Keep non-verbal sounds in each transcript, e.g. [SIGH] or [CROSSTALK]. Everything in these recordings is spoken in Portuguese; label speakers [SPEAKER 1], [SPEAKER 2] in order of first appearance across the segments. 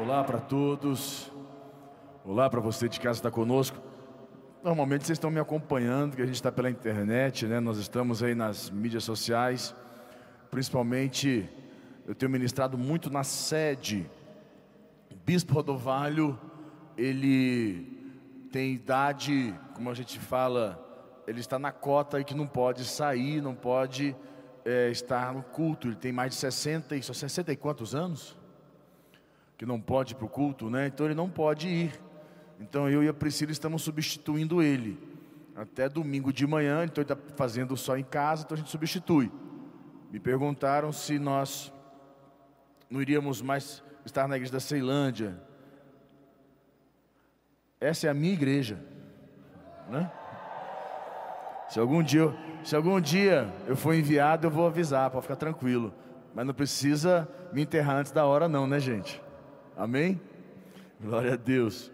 [SPEAKER 1] Olá para todos. Olá para você de casa que está conosco. Normalmente vocês estão me acompanhando, que a gente está pela internet, né? Nós estamos aí nas mídias sociais. Principalmente, eu tenho ministrado muito na sede. Bispo Rodovalho, ele tem idade, como a gente fala, ele está na cota e que não pode sair, não pode é, estar no culto. Ele tem mais de 60 e 60 e quantos anos? Que não pode ir para o culto, né? Então ele não pode ir. Então eu e a Priscila estamos substituindo ele. Até domingo de manhã, então ele está fazendo só em casa, então a gente substitui. Me perguntaram se nós não iríamos mais estar na igreja da Ceilândia. Essa é a minha igreja, né? Se algum dia, se algum dia eu for enviado, eu vou avisar, para ficar tranquilo. Mas não precisa me enterrar antes da hora, não, né, gente? Amém? Glória a Deus.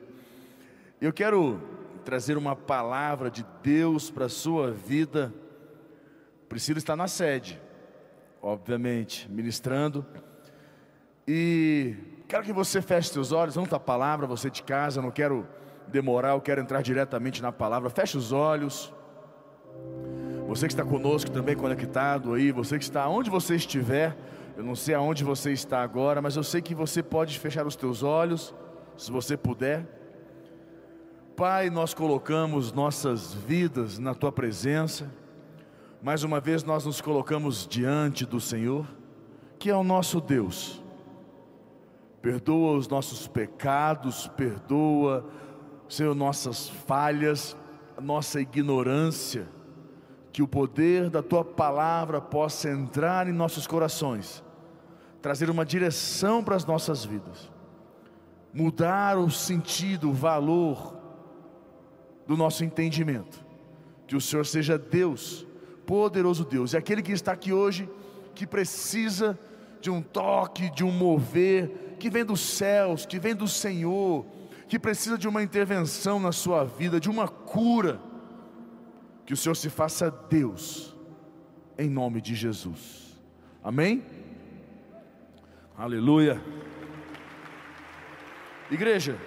[SPEAKER 1] Eu quero trazer uma palavra de Deus para a sua vida. Priscila está na sede, obviamente, ministrando. E quero que você feche seus olhos, vamos para a palavra, você de casa, não quero demorar, eu quero entrar diretamente na palavra. Feche os olhos. Você que está conosco também conectado aí, você que está onde você estiver, eu não sei aonde você está agora, mas eu sei que você pode fechar os teus olhos, se você puder. Pai, nós colocamos nossas vidas na tua presença. Mais uma vez nós nos colocamos diante do Senhor, que é o nosso Deus. Perdoa os nossos pecados, perdoa, Senhor, nossas falhas, nossa ignorância que o poder da tua palavra possa entrar em nossos corações, trazer uma direção para as nossas vidas, mudar o sentido, o valor do nosso entendimento. Que o Senhor seja Deus, poderoso Deus, e aquele que está aqui hoje, que precisa de um toque, de um mover, que vem dos céus, que vem do Senhor, que precisa de uma intervenção na sua vida, de uma cura que o Senhor se faça Deus, em nome de Jesus. Amém? Aleluia. Igreja,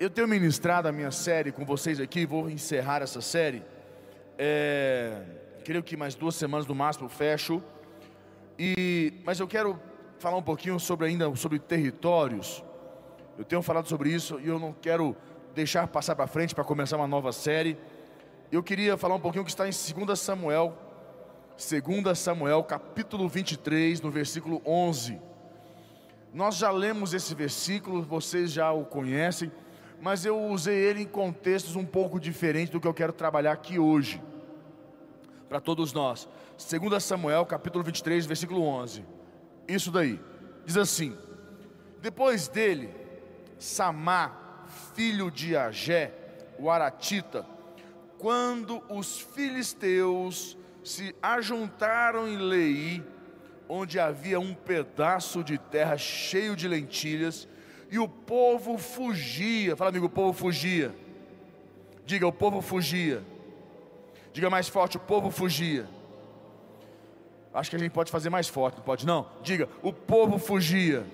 [SPEAKER 1] eu tenho ministrado a minha série com vocês aqui, vou encerrar essa série. É, creio que mais duas semanas no máximo eu fecho. E, mas eu quero falar um pouquinho sobre ainda sobre territórios. Eu tenho falado sobre isso e eu não quero deixar passar para frente para começar uma nova série. Eu queria falar um pouquinho que está em 2 Samuel, 2 Samuel, capítulo 23, no versículo 11. Nós já lemos esse versículo, vocês já o conhecem, mas eu usei ele em contextos um pouco diferentes do que eu quero trabalhar aqui hoje, para todos nós. 2 Samuel, capítulo 23, versículo 11. Isso daí, diz assim: Depois dele, Samar filho de Agé, o Aratita, quando os filisteus se ajuntaram em Lei, onde havia um pedaço de terra cheio de lentilhas, e o povo fugia. Fala, amigo, o povo fugia. Diga, o povo fugia. Diga mais forte, o povo fugia. Acho que a gente pode fazer mais forte, não pode não? Diga, o povo fugia.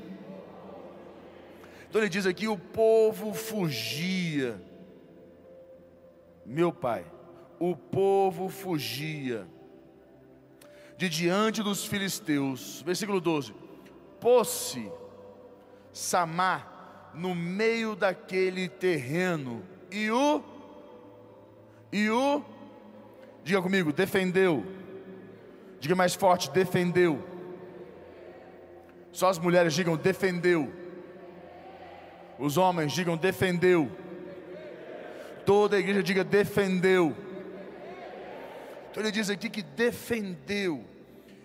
[SPEAKER 1] Então ele diz aqui: o povo fugia. Meu pai, o povo fugia de diante dos filisteus. Versículo 12: Pôs-se Samar no meio daquele terreno e o e o diga comigo, defendeu. Diga mais forte, defendeu. Só as mulheres digam defendeu. Os homens digam defendeu. Toda a igreja diga defendeu. Então ele diz aqui que defendeu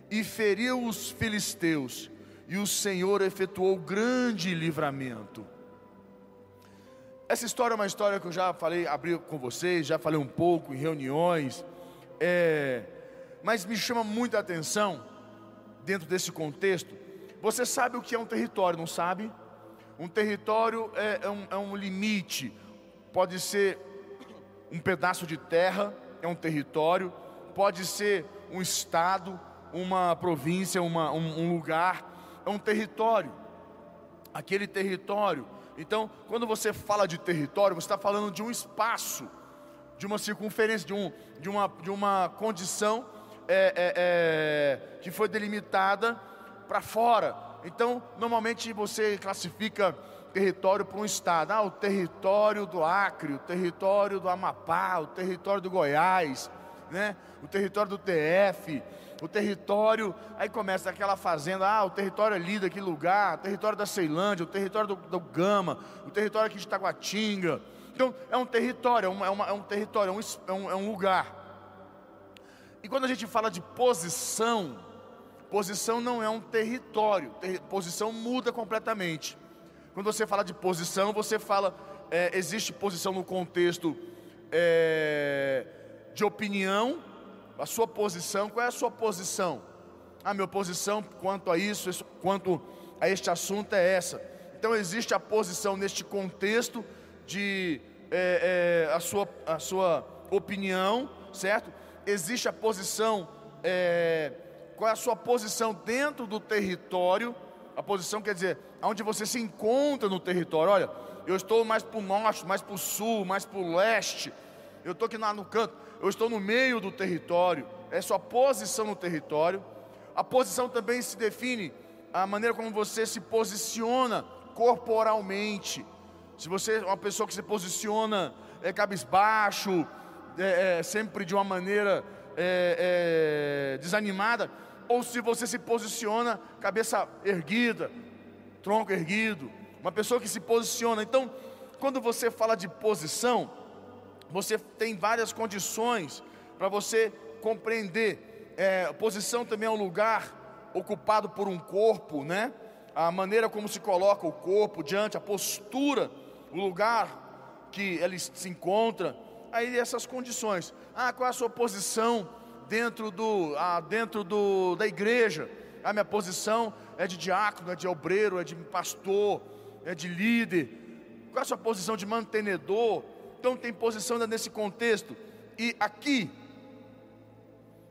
[SPEAKER 1] e feriu os filisteus, e o Senhor efetuou grande livramento. Essa história é uma história que eu já falei, abri com vocês, já falei um pouco em reuniões, é, mas me chama muita atenção dentro desse contexto. Você sabe o que é um território, não sabe? Um território é, é, um, é um limite, pode ser um pedaço de terra, é um território, pode ser um estado, uma província, uma, um, um lugar, é um território. Aquele território. Então, quando você fala de território, você está falando de um espaço, de uma circunferência, de, um, de, uma, de uma condição é, é, é, que foi delimitada para fora. Então, normalmente você classifica território para um estado. Ah, o território do Acre, o território do Amapá, o território do Goiás, né? o território do TF, o território. Aí começa aquela fazenda, ah, o território ali daquele lugar, o território da Ceilândia, o território do, do Gama, o território aqui de Taguatinga. Então, é um território, é, é, uma, é um território, é um, é um lugar. E quando a gente fala de posição, posição não é um território, ter, posição muda completamente. Quando você fala de posição, você fala, é, existe posição no contexto é, de opinião, a sua posição, qual é a sua posição? A minha posição quanto a isso, isso quanto a este assunto é essa. Então existe a posição neste contexto de é, é, a, sua, a sua opinião, certo? existe a posição, é, qual é a sua posição dentro do território? A posição quer dizer, onde você se encontra no território. Olha, eu estou mais para o norte, mais para o sul, mais para o leste. Eu estou aqui no canto, eu estou no meio do território. É sua posição no território. A posição também se define a maneira como você se posiciona corporalmente. Se você é uma pessoa que se posiciona é, cabisbaixo, é, é, sempre de uma maneira é, é, desanimada, ou se você se posiciona cabeça erguida, tronco erguido, uma pessoa que se posiciona. Então, quando você fala de posição, você tem várias condições para você compreender. É, posição também é um lugar ocupado por um corpo, né? A maneira como se coloca o corpo diante, a postura, o lugar que ele se encontra aí essas condições. Ah, qual é a sua posição dentro, do, ah, dentro do, da igreja? A minha posição é de diácono, é de obreiro, é de pastor, é de líder. Qual é a sua posição de mantenedor? Então tem posição nesse contexto. E aqui,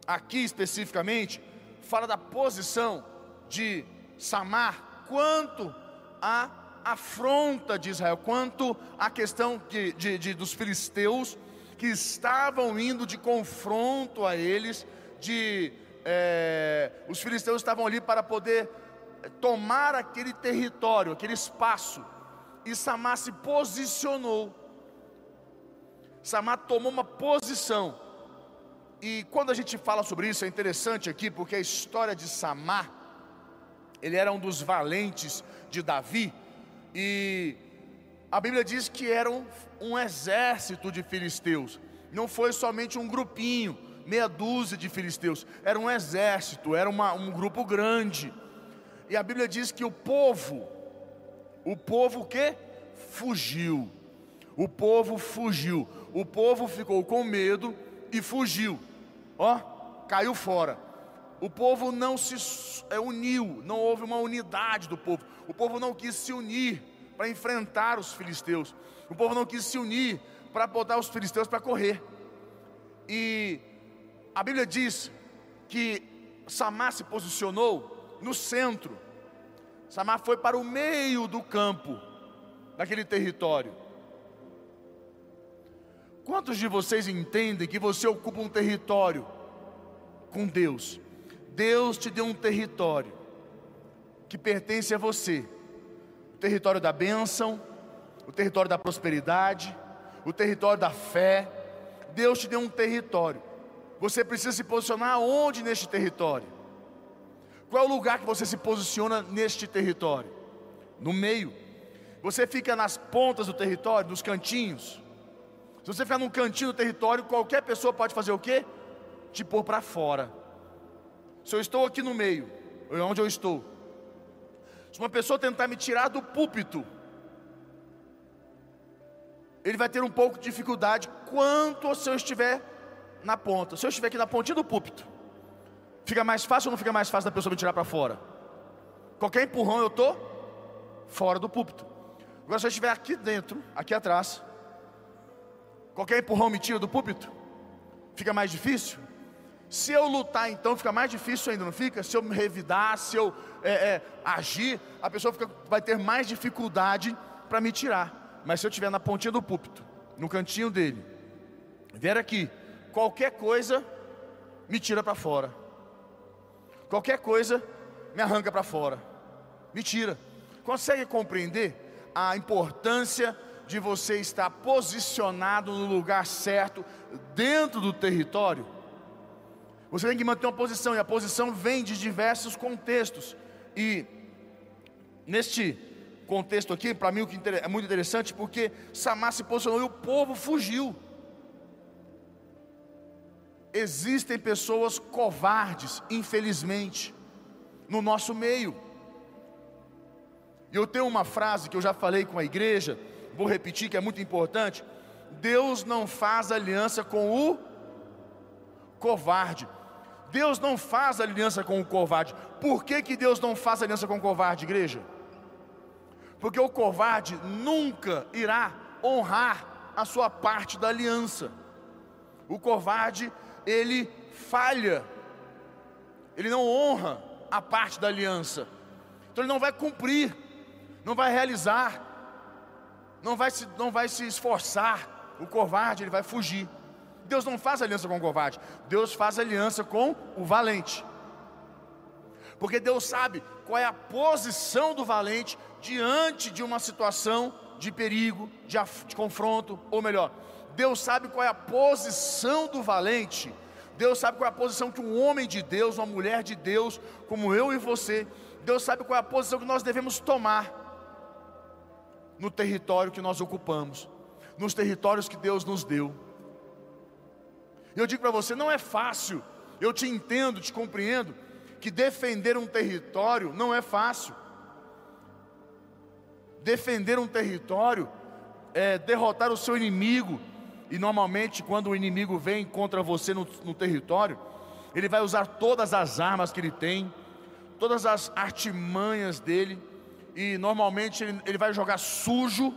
[SPEAKER 1] aqui especificamente, fala da posição de Samar quanto a afronta de Israel, quanto à questão de, de, de, dos filisteus que estavam indo de confronto a eles, de é, os filisteus estavam ali para poder tomar aquele território, aquele espaço, e Samar se posicionou. Samar tomou uma posição. E quando a gente fala sobre isso, é interessante aqui, porque a história de Samar, ele era um dos valentes de Davi, e a Bíblia diz que era um, um exército de filisteus, não foi somente um grupinho, meia dúzia de filisteus, era um exército, era uma, um grupo grande. E a Bíblia diz que o povo, o povo que fugiu, o povo fugiu, o povo ficou com medo e fugiu, ó, caiu fora. O povo não se é, uniu, não houve uma unidade do povo, o povo não quis se unir para enfrentar os filisteus. O povo não quis se unir para botar os filisteus para correr. E a Bíblia diz que Samar se posicionou no centro. Samar foi para o meio do campo, daquele território. Quantos de vocês entendem que você ocupa um território com Deus? Deus te deu um território que pertence a você território da bênção, o território da prosperidade, o território da fé. Deus te deu um território. Você precisa se posicionar onde neste território? Qual é o lugar que você se posiciona neste território? No meio. Você fica nas pontas do território, nos cantinhos. Se você ficar num cantinho do território, qualquer pessoa pode fazer o quê? Te pôr para fora. Se eu estou aqui no meio, onde eu estou, se uma pessoa tentar me tirar do púlpito, ele vai ter um pouco de dificuldade quanto se eu estiver na ponta. Se eu estiver aqui na pontinha do púlpito, fica mais fácil ou não fica mais fácil da pessoa me tirar para fora? Qualquer empurrão eu estou fora do púlpito. Agora se eu estiver aqui dentro, aqui atrás, qualquer empurrão me tira do púlpito, fica mais difícil. Se eu lutar, então fica mais difícil ainda, não fica? Se eu me revidar, se eu é, é, agir, a pessoa fica, vai ter mais dificuldade para me tirar. Mas se eu estiver na pontinha do púlpito, no cantinho dele, vier aqui, qualquer coisa me tira para fora. Qualquer coisa me arranca para fora. Me tira. Consegue compreender a importância de você estar posicionado no lugar certo dentro do território? Você tem que manter uma posição, e a posição vem de diversos contextos. E neste contexto aqui, para mim o que é muito interessante, porque Samar se posicionou e o povo fugiu. Existem pessoas covardes, infelizmente, no nosso meio. E eu tenho uma frase que eu já falei com a igreja, vou repetir que é muito importante. Deus não faz aliança com o covarde. Deus não faz aliança com o covarde. Por que, que Deus não faz aliança com o covarde, igreja? Porque o covarde nunca irá honrar a sua parte da aliança. O covarde, ele falha, ele não honra a parte da aliança, então ele não vai cumprir, não vai realizar, não vai se, não vai se esforçar. O covarde, ele vai fugir. Deus não faz aliança com o covarde, Deus faz aliança com o valente. Porque Deus sabe qual é a posição do valente diante de uma situação de perigo, de, de confronto, ou melhor, Deus sabe qual é a posição do valente. Deus sabe qual é a posição que um homem de Deus, uma mulher de Deus, como eu e você, Deus sabe qual é a posição que nós devemos tomar no território que nós ocupamos, nos territórios que Deus nos deu. Eu digo para você, não é fácil. Eu te entendo, te compreendo que defender um território não é fácil. Defender um território é derrotar o seu inimigo. E normalmente, quando o inimigo vem contra você no, no território, ele vai usar todas as armas que ele tem, todas as artimanhas dele, e normalmente ele, ele vai jogar sujo.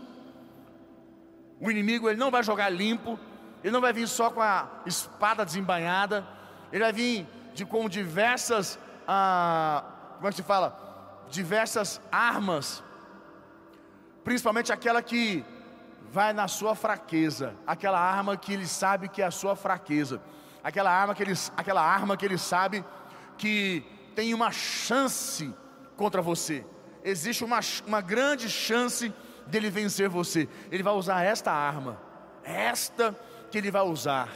[SPEAKER 1] O inimigo ele não vai jogar limpo, ele não vai vir só com a espada desembainhada, ele vai vir de, com diversas, ah, como é que se fala? Diversas armas, principalmente aquela que vai na sua fraqueza, aquela arma que ele sabe que é a sua fraqueza, aquela arma que ele, aquela arma que ele sabe que tem uma chance contra você, existe uma, uma grande chance dele vencer você, ele vai usar esta arma, esta arma que ele vai usar,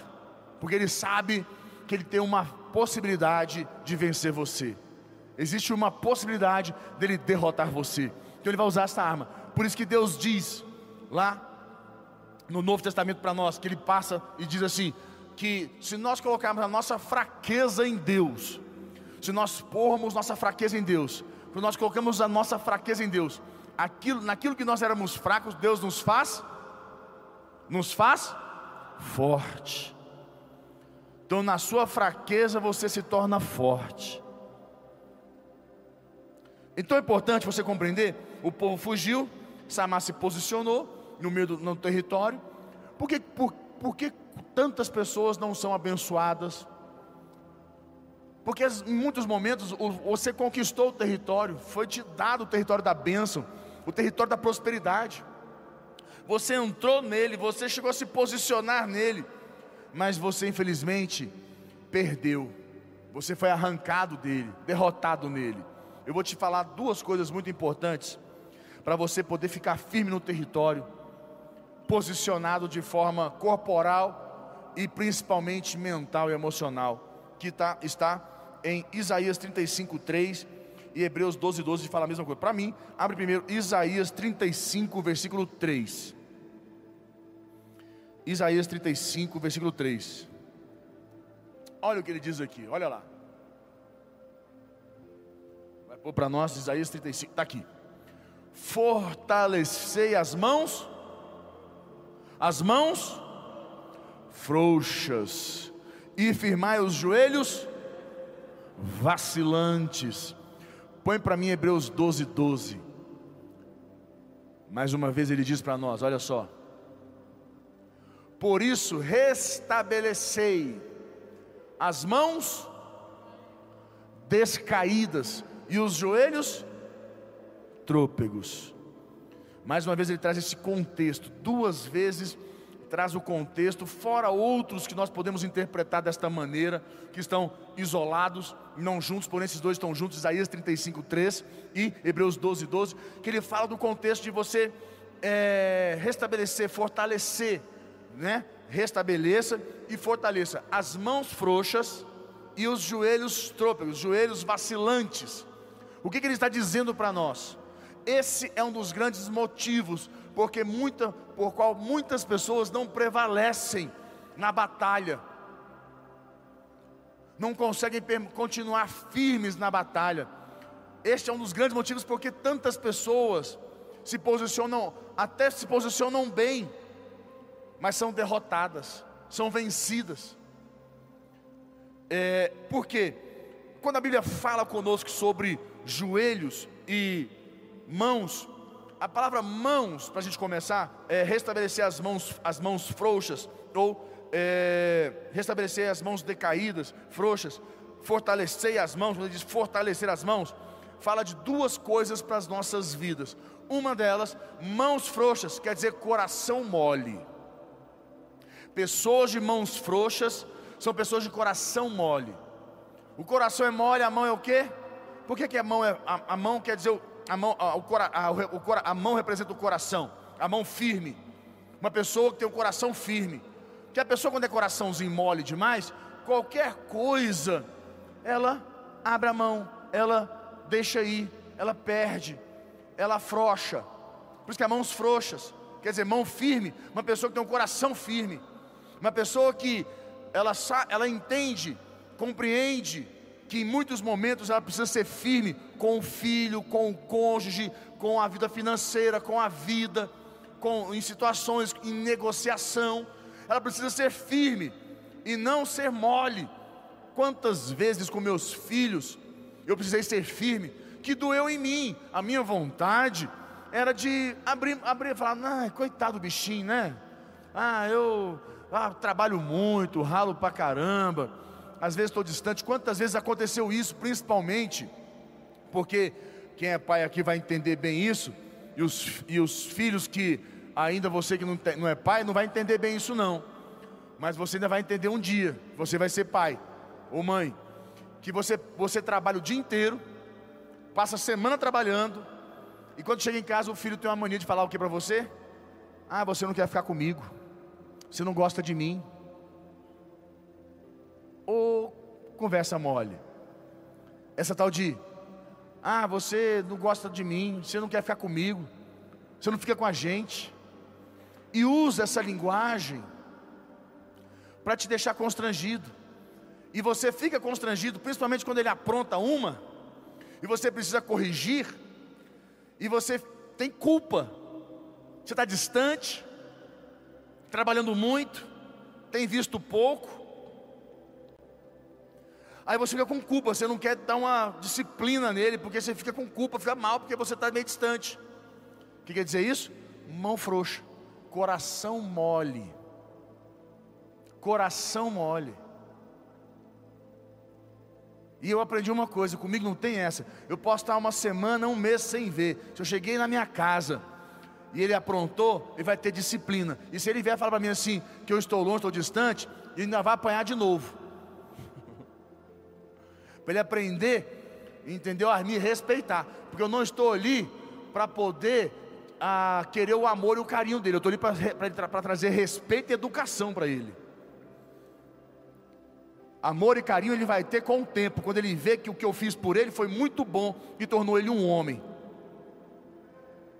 [SPEAKER 1] porque ele sabe que ele tem uma possibilidade de vencer você. Existe uma possibilidade dele derrotar você. Então ele vai usar essa arma. Por isso que Deus diz lá no Novo Testamento para nós, que ele passa e diz assim: que se nós colocarmos a nossa fraqueza em Deus, se nós pormos nossa fraqueza em Deus, quando nós colocamos a nossa fraqueza em Deus, aquilo, naquilo que nós éramos fracos, Deus nos faz, nos faz forte. Então, na sua fraqueza, você se torna forte. Então é importante você compreender: o povo fugiu, Samar se posicionou no meio do no território. Por que, por, por que tantas pessoas não são abençoadas? Porque em muitos momentos você conquistou o território, foi te dado o território da bênção, o território da prosperidade você entrou nele, você chegou a se posicionar nele, mas você infelizmente perdeu. Você foi arrancado dele, derrotado nele. Eu vou te falar duas coisas muito importantes para você poder ficar firme no território, posicionado de forma corporal e principalmente mental e emocional, que tá, está em Isaías 35, 3 e Hebreus 12, 12 fala a mesma coisa. Para mim, abre primeiro Isaías 35, versículo 3. Isaías 35, versículo 3. Olha o que ele diz aqui, olha lá. Vai pôr para nós Isaías 35, está aqui. Fortalecei as mãos, as mãos frouxas, e firmai os joelhos vacilantes. Põe para mim Hebreus 12, 12. Mais uma vez ele diz para nós: olha só. Por isso restabelecei as mãos descaídas e os joelhos trôpegos. Mais uma vez ele traz esse contexto, duas vezes traz o contexto, fora outros que nós podemos interpretar desta maneira, que estão isolados, não juntos, porém esses dois estão juntos, Isaías 35, 3 e Hebreus 12, 12, que ele fala do contexto de você é, restabelecer, fortalecer, né? Restabeleça e fortaleça as mãos frouxas e os joelhos trôpegos, joelhos vacilantes. O que, que ele está dizendo para nós? Esse é um dos grandes motivos porque muita, por qual muitas pessoas não prevalecem na batalha, não conseguem continuar firmes na batalha. Este é um dos grandes motivos porque tantas pessoas se posicionam, até se posicionam bem, mas são derrotadas, são vencidas. É, por quê? Quando a Bíblia fala conosco sobre joelhos e mãos, a palavra mãos, para a gente começar, é restabelecer as mãos, as mãos frouxas, ou é, restabelecer as mãos decaídas, frouxas, fortalecer as mãos, quando ele diz fortalecer as mãos, fala de duas coisas para as nossas vidas. Uma delas, mãos frouxas, quer dizer coração mole. Pessoas de mãos frouxas são pessoas de coração mole. O coração é mole, a mão é o quê? Por que, que a mão é a, a mão quer dizer a mão, a, o, a, mão representa o coração, a mão firme. Uma pessoa que tem o coração firme. Que a pessoa quando é coraçãozinho mole demais, qualquer coisa, ela abre a mão, ela deixa ir, ela perde, ela afrouxa. Por isso que é mãos frouxas, quer dizer, mão firme, uma pessoa que tem um coração firme, uma pessoa que ela, ela entende, compreende que em muitos momentos ela precisa ser firme com o filho, com o cônjuge, com a vida financeira, com a vida, com em situações em negociação, ela precisa ser firme e não ser mole. Quantas vezes com meus filhos eu precisei ser firme, que doeu em mim, a minha vontade era de abrir, abrir falar, ah, coitado do bichinho, né? Ah, eu ah, trabalho muito, ralo pra caramba às vezes estou distante. Quantas vezes aconteceu isso, principalmente porque quem é pai aqui vai entender bem isso, e os, e os filhos que ainda você que não, não é pai, não vai entender bem isso não. Mas você ainda vai entender um dia, você vai ser pai ou mãe, que você, você trabalha o dia inteiro, passa a semana trabalhando, e quando chega em casa o filho tem uma mania de falar o que para você? Ah, você não quer ficar comigo, você não gosta de mim, ou conversa mole? Essa tal de, ah, você não gosta de mim, você não quer ficar comigo, você não fica com a gente, e usa essa linguagem para te deixar constrangido, e você fica constrangido, principalmente quando ele apronta uma, e você precisa corrigir, e você tem culpa, você está distante, trabalhando muito, tem visto pouco, Aí você fica com culpa, você não quer dar uma disciplina nele, porque você fica com culpa, fica mal, porque você está meio distante. O que quer dizer isso? Mão frouxa, coração mole. Coração mole. E eu aprendi uma coisa, comigo não tem essa. Eu posso estar uma semana, um mês sem ver. Se eu cheguei na minha casa e ele aprontou, ele vai ter disciplina. E se ele vier falar para mim assim, que eu estou longe, estou distante, ele ainda vai apanhar de novo para ele aprender, entendeu? A me respeitar, porque eu não estou ali para poder a, ah, querer o amor e o carinho dele, eu estou ali para trazer respeito e educação para ele. Amor e carinho ele vai ter com o tempo, quando ele vê que o que eu fiz por ele foi muito bom e tornou ele um homem.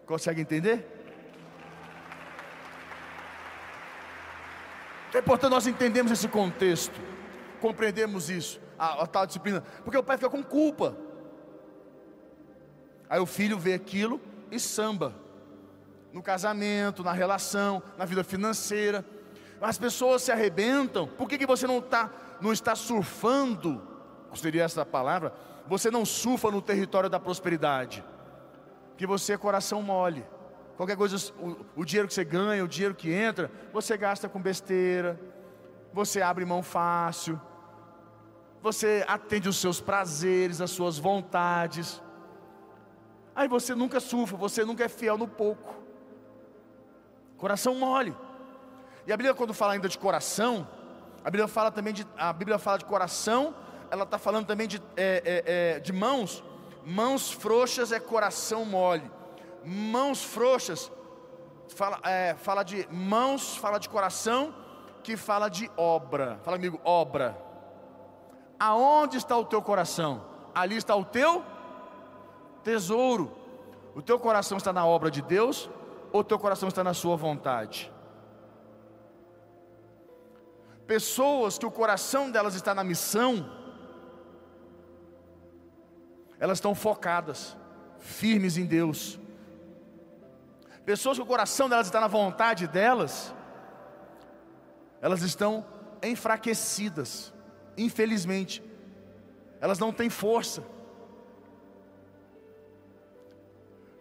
[SPEAKER 1] Consegue entender? É importante nós entendermos esse contexto, compreendemos isso a, a tal disciplina? Porque o pai fica com culpa. Aí o filho vê aquilo e samba. No casamento, na relação, na vida financeira. As pessoas se arrebentam. Por que, que você não, tá, não está surfando? Seria essa palavra? Você não surfa no território da prosperidade. Que você é coração mole. Qualquer coisa, o, o dinheiro que você ganha, o dinheiro que entra, você gasta com besteira. Você abre mão fácil você atende os seus prazeres, as suas vontades. Aí você nunca surfa, você nunca é fiel no pouco. Coração mole. E a Bíblia, quando fala ainda de coração, a Bíblia fala também de, a Bíblia fala de coração, ela está falando também de, é, é, é, de mãos. Mãos frouxas é coração mole. Mãos frouxas fala, é, fala de mãos, fala de coração, que fala de obra. Fala comigo, obra. Aonde está o teu coração? Ali está o teu tesouro. O teu coração está na obra de Deus ou o teu coração está na sua vontade? Pessoas que o coração delas está na missão, elas estão focadas, firmes em Deus. Pessoas que o coração delas está na vontade delas, elas estão enfraquecidas infelizmente, elas não têm força,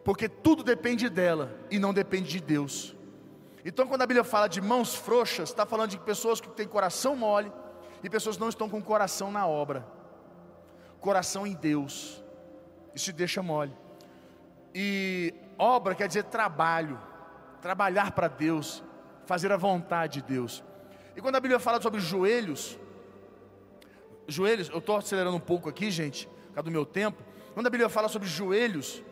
[SPEAKER 1] porque tudo depende dela e não depende de Deus. Então, quando a Bíblia fala de mãos frouxas, está falando de pessoas que têm coração mole e pessoas que não estão com coração na obra, coração em Deus, isso deixa mole. E obra quer dizer trabalho, trabalhar para Deus, fazer a vontade de Deus. E quando a Bíblia fala sobre joelhos, joelhos, eu estou acelerando um pouco aqui, gente, por causa do meu tempo. Quando a Bíblia fala sobre joelhos,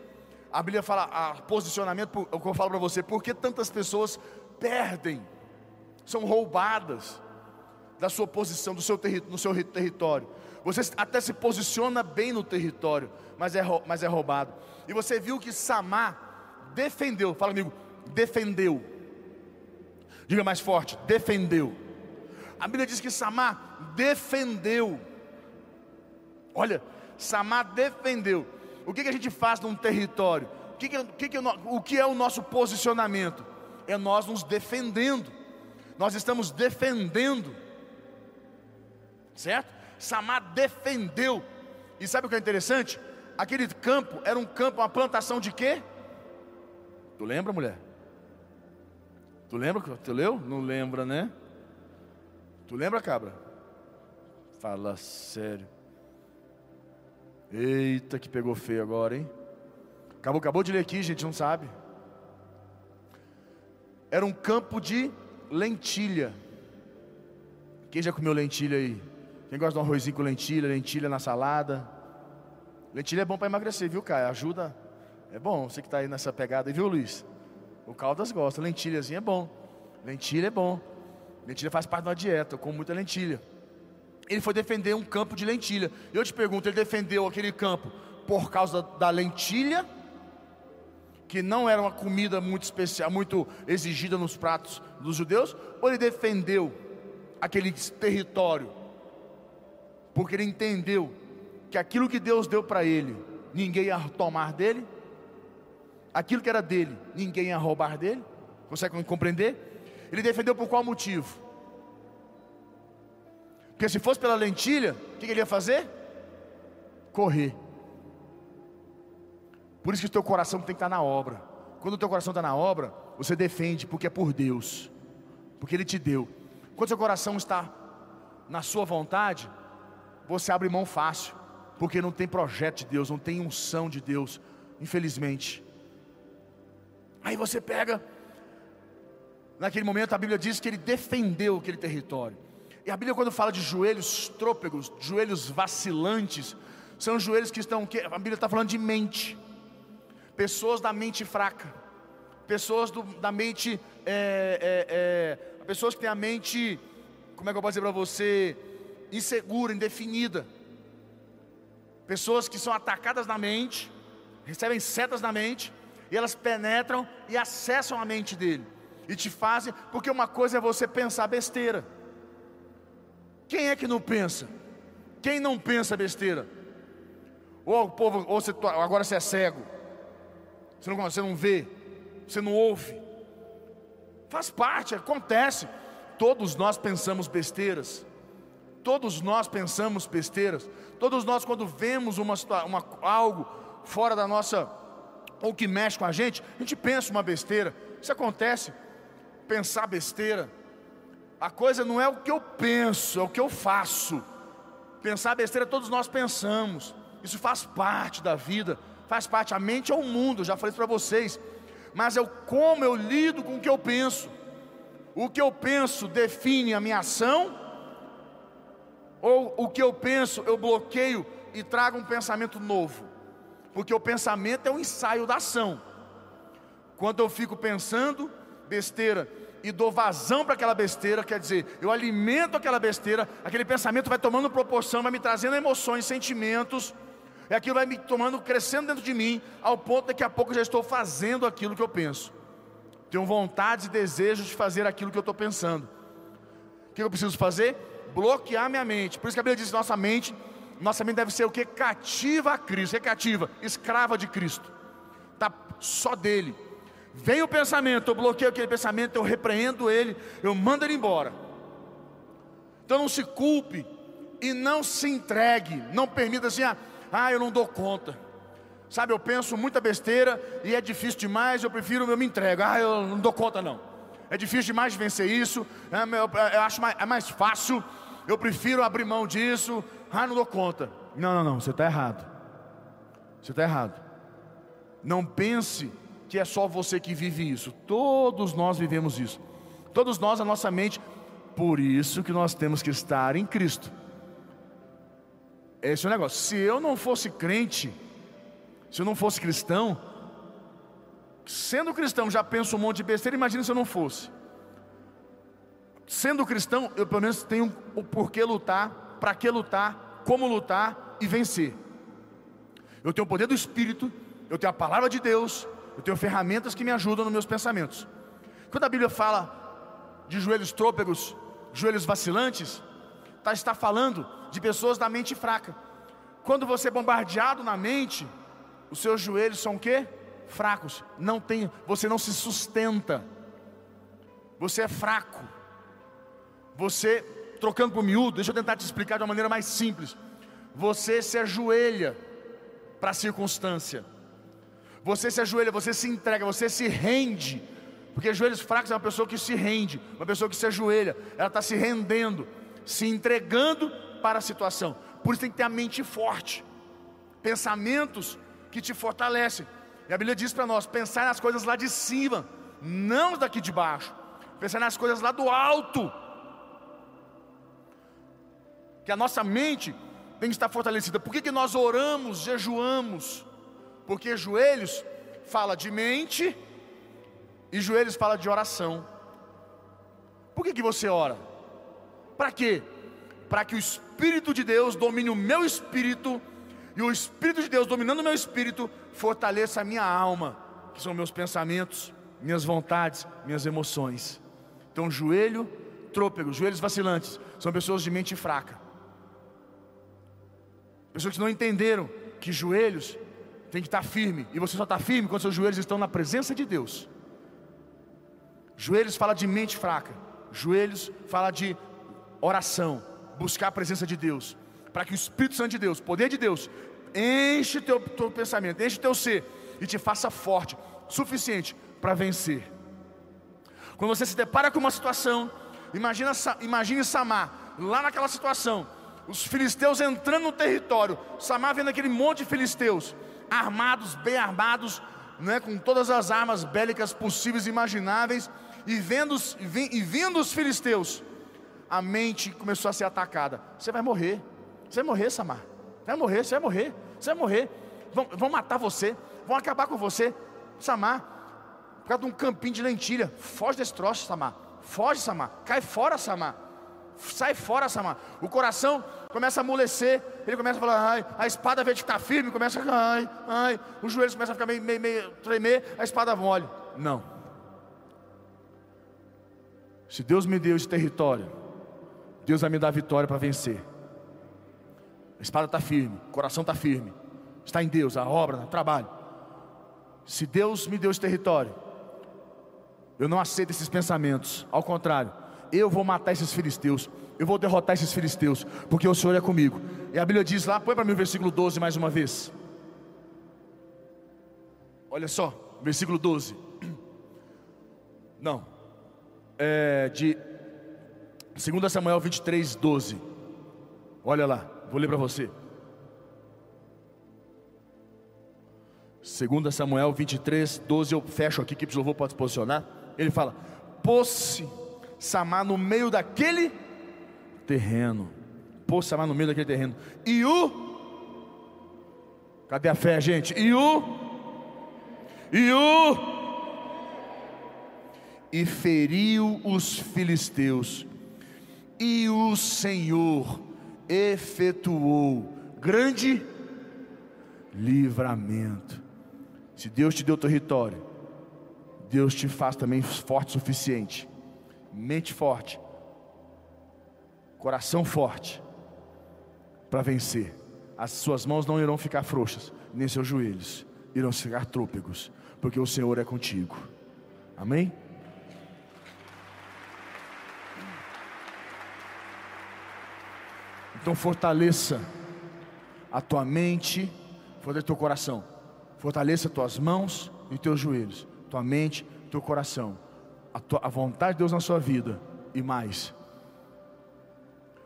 [SPEAKER 1] a Bíblia fala a posicionamento, o que eu falo para você, por que tantas pessoas perdem, são roubadas da sua posição, do seu no seu território. Você até se posiciona bem no território, mas é, mas é roubado. E você viu que Samar defendeu, fala amigo, defendeu. Diga mais forte, defendeu. A Bíblia diz que Samar defendeu. Olha, Samar defendeu. O que, que a gente faz num território? O que, que, que, o que é o nosso posicionamento? É nós nos defendendo. Nós estamos defendendo. Certo? Samar defendeu. E sabe o que é interessante? Aquele campo era um campo, uma plantação de quê? Tu lembra, mulher? Tu lembra? Tu leu? Não lembra, né? Tu lembra, cabra? Fala sério. Eita, que pegou feio agora, hein? Acabou, acabou de ler aqui, gente, não sabe. Era um campo de lentilha. Quem já comeu lentilha aí? Quem gosta de um arrozinho com lentilha, lentilha na salada? Lentilha é bom para emagrecer, viu, Caio? Ajuda. É bom, você que está aí nessa pegada, viu, Luiz? O Caldas gosta, lentilhazinha é bom. Lentilha é bom. Lentilha faz parte da dieta, eu como muita lentilha. Ele foi defender um campo de lentilha. Eu te pergunto, ele defendeu aquele campo por causa da lentilha, que não era uma comida muito especial, muito exigida nos pratos dos judeus, ou ele defendeu aquele território porque ele entendeu que aquilo que Deus deu para ele, ninguém ia tomar dele, aquilo que era dele, ninguém ia roubar dele. Consegue compreender? Ele defendeu por qual motivo? Porque se fosse pela lentilha, o que ele ia fazer? Correr. Por isso que o teu coração tem que estar na obra. Quando o teu coração está na obra, você defende porque é por Deus, porque Ele te deu. Quando o seu coração está na sua vontade, você abre mão fácil, porque não tem projeto de Deus, não tem unção de Deus, infelizmente. Aí você pega Naquele momento a Bíblia diz que ele defendeu aquele território. E a Bíblia, quando fala de joelhos trôpegos, joelhos vacilantes, são joelhos que estão. A Bíblia está falando de mente. Pessoas da mente fraca. Pessoas do, da mente. É, é, é, pessoas que têm a mente. Como é que eu posso dizer para você? Insegura, indefinida. Pessoas que são atacadas na mente, recebem setas na mente, e elas penetram e acessam a mente dele e te fazem, porque uma coisa é você pensar besteira. Quem é que não pensa? Quem não pensa besteira? Ou o povo, ou você, agora você é cego, você não, você não vê, você não ouve. Faz parte, acontece. Todos nós pensamos besteiras. Todos nós pensamos besteiras. Todos nós, quando vemos uma, uma, algo fora da nossa, ou que mexe com a gente, a gente pensa uma besteira. Isso acontece pensar besteira. A coisa não é o que eu penso, é o que eu faço. Pensar besteira todos nós pensamos. Isso faz parte da vida, faz parte. A mente é o mundo, eu já falei isso para vocês. Mas é o como eu lido com o que eu penso. O que eu penso define a minha ação, ou o que eu penso eu bloqueio e trago um pensamento novo. Porque o pensamento é o ensaio da ação. Quando eu fico pensando besteira e dou vazão para aquela besteira, quer dizer, eu alimento aquela besteira, aquele pensamento vai tomando proporção, vai me trazendo emoções, sentimentos, e aquilo vai me tomando, crescendo dentro de mim, ao ponto de que a pouco eu já estou fazendo aquilo que eu penso. Tenho vontade e desejos de fazer aquilo que eu estou pensando. O que eu preciso fazer? Bloquear minha mente. Por isso que a Bíblia diz: nossa mente, nossa mente deve ser o que? Cativa a Cristo. O que é cativa? Escrava de Cristo. Está só dele. Vem o pensamento, eu bloqueio aquele pensamento, eu repreendo ele, eu mando ele embora. Então não se culpe e não se entregue, não permita assim, ah, ah, eu não dou conta. Sabe, eu penso muita besteira e é difícil demais, eu prefiro, eu me entrego. Ah, eu não dou conta não. É difícil demais vencer isso, é, eu, acho mais, é mais fácil, eu prefiro abrir mão disso. Ah, não dou conta. Não, não, não, você está errado. Você está errado. Não pense que é só você que vive isso. Todos nós vivemos isso. Todos nós, a nossa mente. Por isso que nós temos que estar em Cristo. Esse é o negócio. Se eu não fosse crente, se eu não fosse cristão, sendo cristão já penso um monte de besteira, imagina se eu não fosse. Sendo cristão, eu pelo menos tenho o porquê lutar, para que lutar, como lutar e vencer. Eu tenho o poder do Espírito, eu tenho a palavra de Deus, eu tenho ferramentas que me ajudam nos meus pensamentos. Quando a Bíblia fala de joelhos trôpegos, joelhos vacilantes, tá, está falando de pessoas da mente fraca. Quando você é bombardeado na mente, os seus joelhos são o quê? Fracos. Não tem, você não se sustenta. Você é fraco. Você, trocando por miúdo, deixa eu tentar te explicar de uma maneira mais simples. Você se ajoelha para a circunstância. Você se ajoelha, você se entrega, você se rende. Porque joelhos fracos é uma pessoa que se rende, uma pessoa que se ajoelha, ela está se rendendo, se entregando para a situação. Por isso tem que ter a mente forte, pensamentos que te fortalecem. E a Bíblia diz para nós: pensar nas coisas lá de cima, não daqui de baixo, pensar nas coisas lá do alto. Que a nossa mente tem que estar fortalecida. Por que, que nós oramos, jejuamos? Porque joelhos fala de mente e joelhos fala de oração. Por que, que você ora? Para quê? Para que o Espírito de Deus domine o meu espírito e o Espírito de Deus dominando o meu espírito fortaleça a minha alma, que são meus pensamentos, minhas vontades, minhas emoções. Então, joelho trôpego, joelhos vacilantes, são pessoas de mente fraca. Pessoas que não entenderam que joelhos tem que estar firme. E você só está firme quando seus joelhos estão na presença de Deus. Joelhos fala de mente fraca. Joelhos fala de oração, buscar a presença de Deus, para que o Espírito Santo de Deus, poder de Deus, enche teu, teu pensamento, enche teu ser e te faça forte, suficiente para vencer. Quando você se depara com uma situação, imagina, imagine Samar lá naquela situação, os filisteus entrando no território, Samar vendo aquele monte de filisteus, armados, bem armados, né, com todas as armas bélicas possíveis e imagináveis, e vendo, e vindo os filisteus, a mente começou a ser atacada. Você vai morrer, você vai morrer, Samar. Vai morrer, você vai morrer, você vai morrer. Vão, vão matar você, vão acabar com você, Samar. Por causa de um campinho de lentilha. Foge desse troço, Samar. Foge, Samar. Cai fora, Samar. Sai fora, Samar. O coração começa a amolecer. Ele começa a falar, ai, a espada, vem de ficar firme, começa a, ai, ai. Os joelhos começam a ficar meio, meio, meio tremer, a espada mole. Não. Se Deus me deu esse território, Deus vai me dar vitória para vencer. A espada está firme, o coração está firme. Está em Deus, a obra, o trabalho. Se Deus me deu esse território, eu não aceito esses pensamentos. Ao contrário, eu vou matar esses filisteus, eu vou derrotar esses filisteus, porque o Senhor é comigo. E a Bíblia diz lá, põe para mim o versículo 12 mais uma vez. Olha só, versículo 12. [CLEARS THROAT] Não, é de 2 Samuel 23, 12. Olha lá, Vou ler para você. 2 Samuel 23, 12, eu fecho aqui que o louvor pode posicionar. Ele fala: Pôs-se Samar no meio daquele terreno. Pôs-se Samar no meio daquele terreno. E o. Cadê a fé, gente? E o. E o. E feriu os filisteus. E o Senhor efetuou grande livramento. Se Deus te deu território, Deus te faz também forte o suficiente, mente forte, coração forte, para vencer. As suas mãos não irão ficar frouxas, nem seus joelhos irão ficar trôpegos, porque o Senhor é contigo. Amém? Então fortaleça a tua mente, fortaleça teu coração, fortaleça tuas mãos e teus joelhos, tua mente, teu coração, a, tua, a vontade de Deus na sua vida e mais,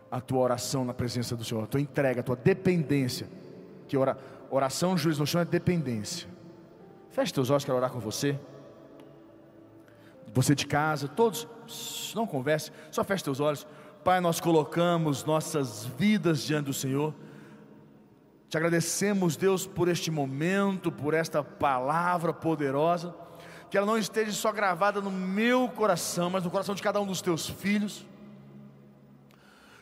[SPEAKER 1] a tua oração na presença do Senhor, a tua entrega, a tua dependência, que ora, oração, juiz no chão é dependência. Feche teus olhos, quero orar com você. Você de casa, todos, não converse, só feche teus olhos. Pai, nós colocamos nossas vidas diante do Senhor. Te agradecemos, Deus, por este momento, por esta palavra poderosa. Que ela não esteja só gravada no meu coração, mas no coração de cada um dos teus filhos.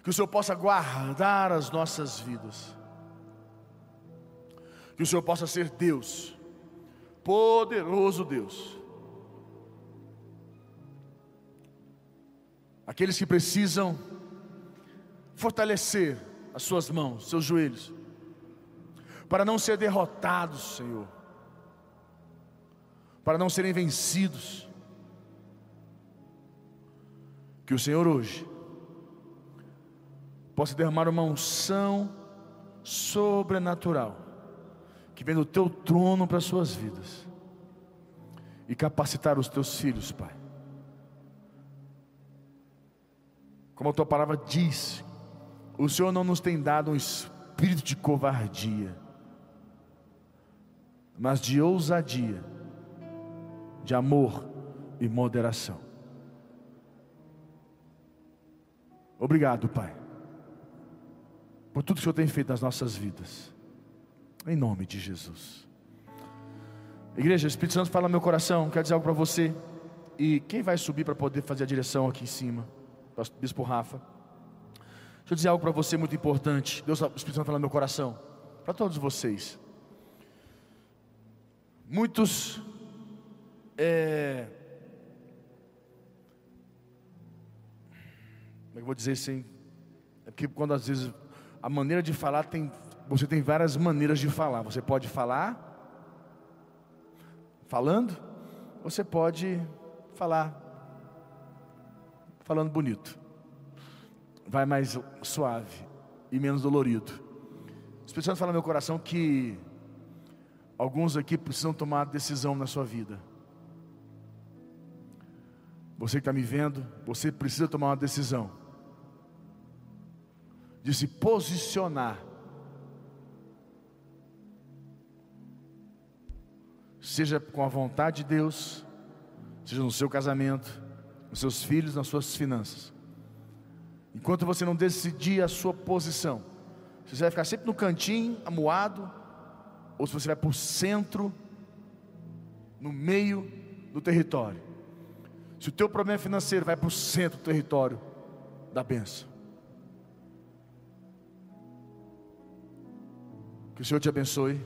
[SPEAKER 1] Que o Senhor possa guardar as nossas vidas. Que o Senhor possa ser Deus, poderoso Deus. Aqueles que precisam fortalecer as suas mãos, seus joelhos, para não ser derrotados, Senhor, para não serem vencidos. Que o Senhor hoje possa derramar uma unção sobrenatural que vem do teu trono para as suas vidas e capacitar os teus filhos, Pai. Como a tua palavra diz, o Senhor não nos tem dado um espírito de covardia, mas de ousadia, de amor e moderação. Obrigado, Pai, por tudo que o Senhor tem feito nas nossas vidas, em nome de Jesus. Igreja, o Espírito Santo fala no meu coração, quer dizer algo para você. E quem vai subir para poder fazer a direção aqui em cima? Bispo Rafa. Deixa eu dizer algo para você muito importante. Deus, o Espírito Santo falando no meu coração. Para todos vocês. Muitos é, como é que eu vou dizer assim? É porque quando às vezes a maneira de falar tem, você tem várias maneiras de falar. Você pode falar falando, você pode falar falando bonito vai mais suave e menos dolorido. O Espírito Santo fala no meu coração que alguns aqui precisam tomar decisão na sua vida. Você que está me vendo, você precisa tomar uma decisão de se posicionar. Seja com a vontade de Deus, seja no seu casamento, nos seus filhos, nas suas finanças. Enquanto você não decidir a sua posição, se você vai ficar sempre no cantinho, amuado, ou se você vai para o centro, no meio do território. Se o teu problema financeiro vai para o centro do território da benção. Que o Senhor te abençoe.